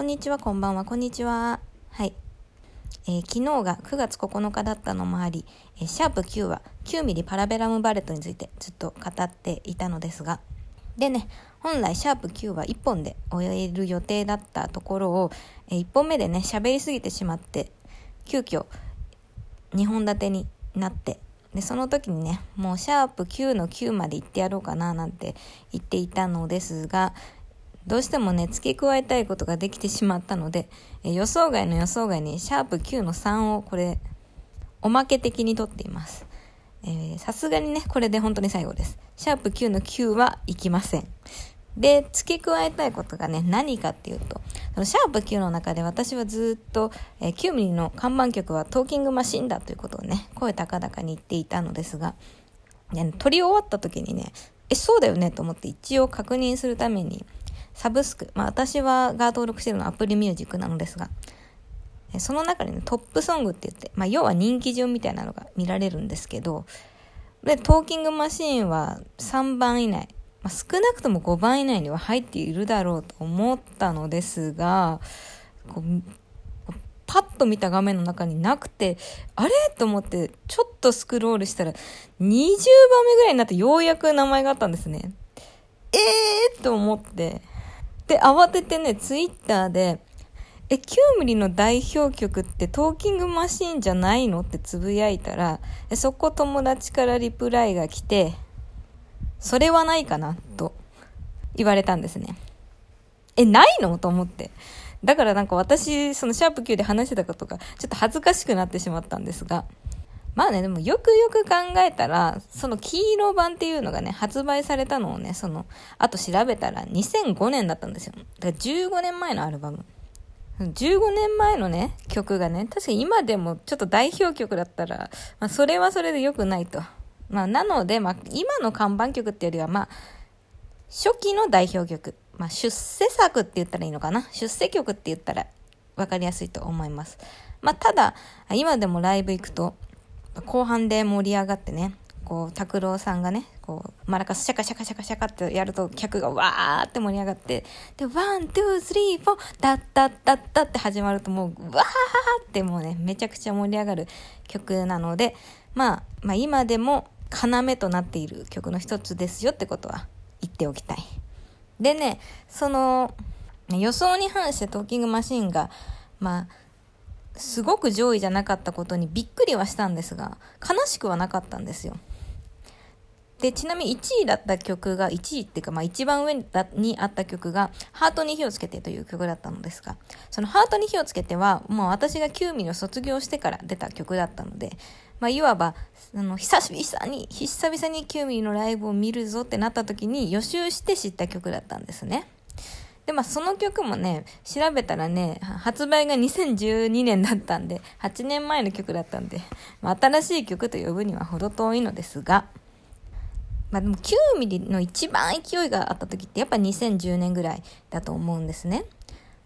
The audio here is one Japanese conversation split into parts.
こんにちは、こんばんは、こんにちは。はい。えー、昨日が9月9日だったのもあり、えー、シャープ Q は9ミリパラベラムバレットについてずっと語っていたのですが、でね、本来シャープ Q は1本で終える予定だったところを、えー、1本目でね、喋りすぎてしまって、急遽2本立てになって、で、その時にね、もうシャープ Q の9まで行ってやろうかななんて言っていたのですが、どうしてもね、付け加えたいことができてしまったので、え予想外の予想外に、シャープ9の3をこれ、おまけ的に取っています。さすがにね、これで本当に最後です。シャープ9の9はいきません。で、付け加えたいことがね、何かっていうと、そのシャープ9の中で私はずっと、えー、9ミリの看板曲はトーキングマシンだということをね、声高々に言っていたのですが、ね、撮り終わった時にね、え、そうだよねと思って一応確認するために、サブスク、まあ私はが登録してるのはアプリミュージックなのですが、その中にね、トップソングって言って、まあ要は人気順みたいなのが見られるんですけど、で、トーキングマシーンは3番以内、まあ、少なくとも5番以内には入っているだろうと思ったのですが、こうパッと見た画面の中になくて、あれ？と思って、ちょっとスクロールしたら、20番目ぐらいになってようやく名前があったんですね。えー？と思って、で、慌ててね、ツイッターで、え、9ミリの代表曲ってトーキングマシーンじゃないの？ってつぶやいたら、そこ友達からリプライが来て、それはないかな？と言われたんですね。え、ないの？と思って。だからなんか私、そのシャープ Q で話してたことがちょっと恥ずかしくなってしまったんですが、まあね、でもよくよく考えたら、その黄色版っていうのがね、発売されたのをね、その、あと調べたら2005年だったんですよ。だから15年前のアルバム。15年前のね、曲がね、確かに今でもちょっと代表曲だったら、まあそれはそれで良くないと。まあなので、まあ今の看板曲っていうよりは、まあ、初期の代表曲。まあ出世作って言ったらいいのかな？出世曲って言ったら分かりやすいと思います。まあただ、今でもライブ行くと、後半で盛り上がってね、こう、拓郎さんがね、こう、マラカスシャカシャカシャカシャカってやると客がわーって盛り上がって、で、 one, two, three, four、ダッダッダッダって始まるともう、わーってもうね、めちゃくちゃ盛り上がる曲なので、まあ、まあ今でも要となっている曲の一つですよってことは言っておきたい。でね、その、予想に反してトーキングマシーンが、まあ、すごく上位じゃなかったことにびっくりはしたんですが、悲しくはなかったんですよ。で、ちなみに1位だった曲が、1位っていうか、まあ一番上にあった曲が、ハートに火をつけてという曲だったのですが、そのハートに火をつけては、もう私が9ミリを卒業してから出た曲だったので、まあいわば、あの、久々に、久々に9ミリのライブを見るぞってなった時に予習して知った曲だったんですね。で、まあその曲もね、調べたらね、発売が2012年だったんで、8年前の曲だったんで、まあ、新しい曲と呼ぶには程遠いのですが、まあでも9ミリの一番勢いがあった時ってやっぱ2010年ぐらいだと思うんですね。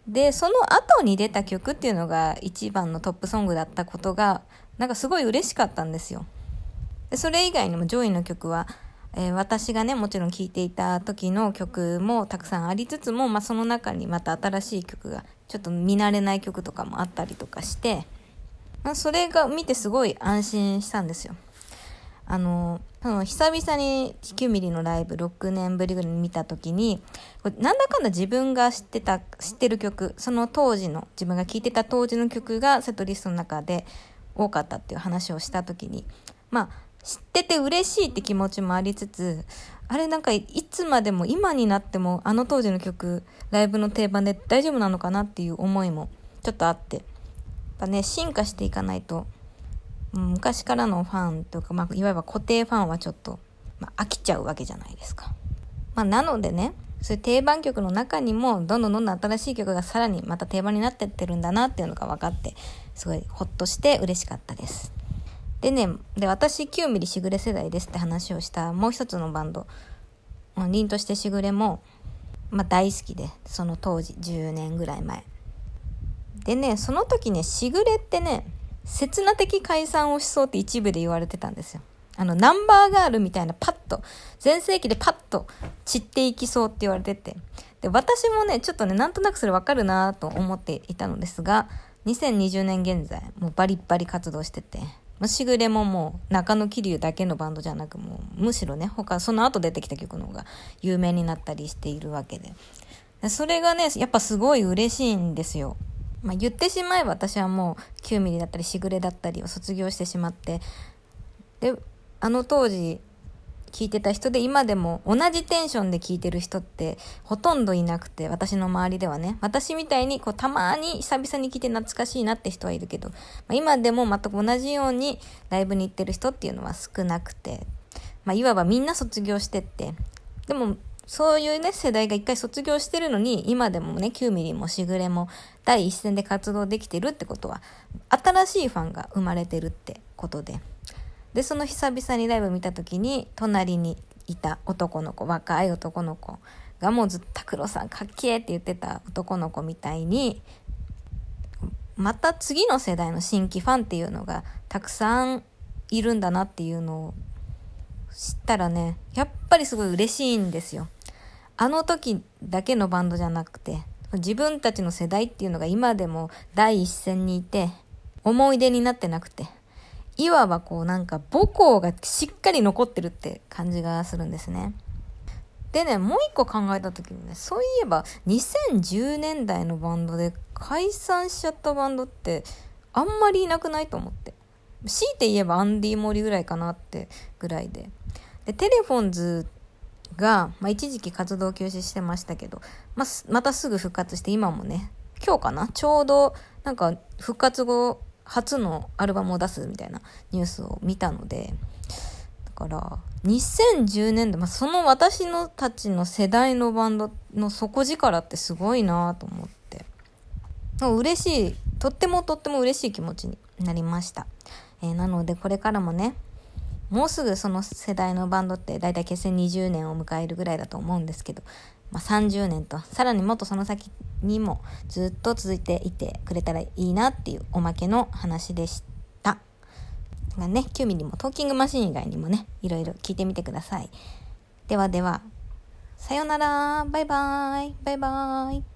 で、その後に出た曲っていうのが一番のトップソングだったことが、なんかすごい嬉しかったんですよ。でそれ以外にも上位の曲は、えー、私がね、もちろん聴いていた時の曲もたくさんありつつも、まあ、その中にまた新しい曲が、ちょっと見慣れない曲とかもあったりとかして、まあ、それが見てすごい安心したんですよ。あの、久々に9ミリのライブ6年ぶりぐらいに見た時に、なんだかんだ自分が知ってた、知ってる曲、その当時の、自分が聴いてた当時の曲がセットリストの中で多かったっていう話をした時に、まあ、知ってて嬉しいって気持ちもありつつ、あれなんかいつまでも今になってもあの当時の曲、ライブの定番で大丈夫なのかなっていう思いもちょっとあって。やっぱね、進化していかないと、昔からのファンというか、まあ、いわゆる固定ファンはちょっと、まあ、飽きちゃうわけじゃないですか。まあ、なのでね、そういう定番曲の中にも、どんどんどんどん新しい曲がさらにまた定番になってってるんだなっていうのが分かって、すごいほっとして嬉しかったです。でね、で、私9ミリしぐれ世代ですって話をしたもう一つのバンド、凛としてしぐれも、まあ大好きで、その当時、10年ぐらい前。でね、その時ね、しぐれってね、刹那的解散をしそうって一部で言われてたんですよ。あの、ナンバーガールみたいなパッと、全盛期でパッと散っていきそうって言われてて。で、私もね、ちょっとね、なんとなくそれわかるなと思っていたのですが、2020年現在、もうバリッバリ活動してて、しぐれももう中野桐生だけのバンドじゃなくもうむしろね他その後出てきた曲の方が有名になったりしているわけでそれがねやっぱすごい嬉しいんですよ。まあ、言ってしまえば私はもう9ミリだったりしぐれだったりを卒業してしまってであの当時聞いてた人で今でも同じテンションで聞いてる人ってほとんどいなくて私の周りではね。私みたいにこうたまに久々に聞いて懐かしいなって人はいるけど、まあ、今でも全く同じようにライブに行ってる人っていうのは少なくて、まあ、いわばみんな卒業してって。でもそういうね世代が一回卒業してるのに今でもね9ミリもしぐれも第一線で活動できてるってことは新しいファンが生まれてるってことで。でその久々にライブ見た時に隣にいた男の子若い男の子がもうずっと「拓郎さんかっけえ」って言ってた男の子みたいにまた次の世代の新規ファンっていうのがたくさんいるんだなっていうのを知ったらねやっぱりすごい嬉しいんですよ。あの時だけのバンドじゃなくて自分たちの世代っていうのが今でも第一線にいて思い出になってなくていわばこうなんか母校がしっかり残ってるって感じがするんですね。でね、もう一個考えた時にね、そういえば2010年代のバンドで解散しちゃったバンドってあんまりいなくないと思って。強いて言えばアンディ・モリぐらいかなってぐらいで。で、テレフォンズが、まあ、一時期活動休止してましたけど、まあ、またすぐ復活して今もね、今日かな？ちょうどなんか復活後初のアルバムを出すみたいなニュースを見たので、だから、2010年度、まあ、その私のたちの世代のバンドの底力ってすごいなと思って、嬉しい、とってもとっても嬉しい気持ちになりました。えー、なのでこれからもね、もうすぐその世代のバンドって大体結成20年を迎えるぐらいだと思うんですけど、まあ、30年とさらにもっとその先にもずっと続いていてくれたらいいなっていうおまけの話でした。がね、9ミリもトーキングマシン以外にもね、いろいろ聞いてみてください。ではでは、さようなら、バイバーイ、バイバーイ。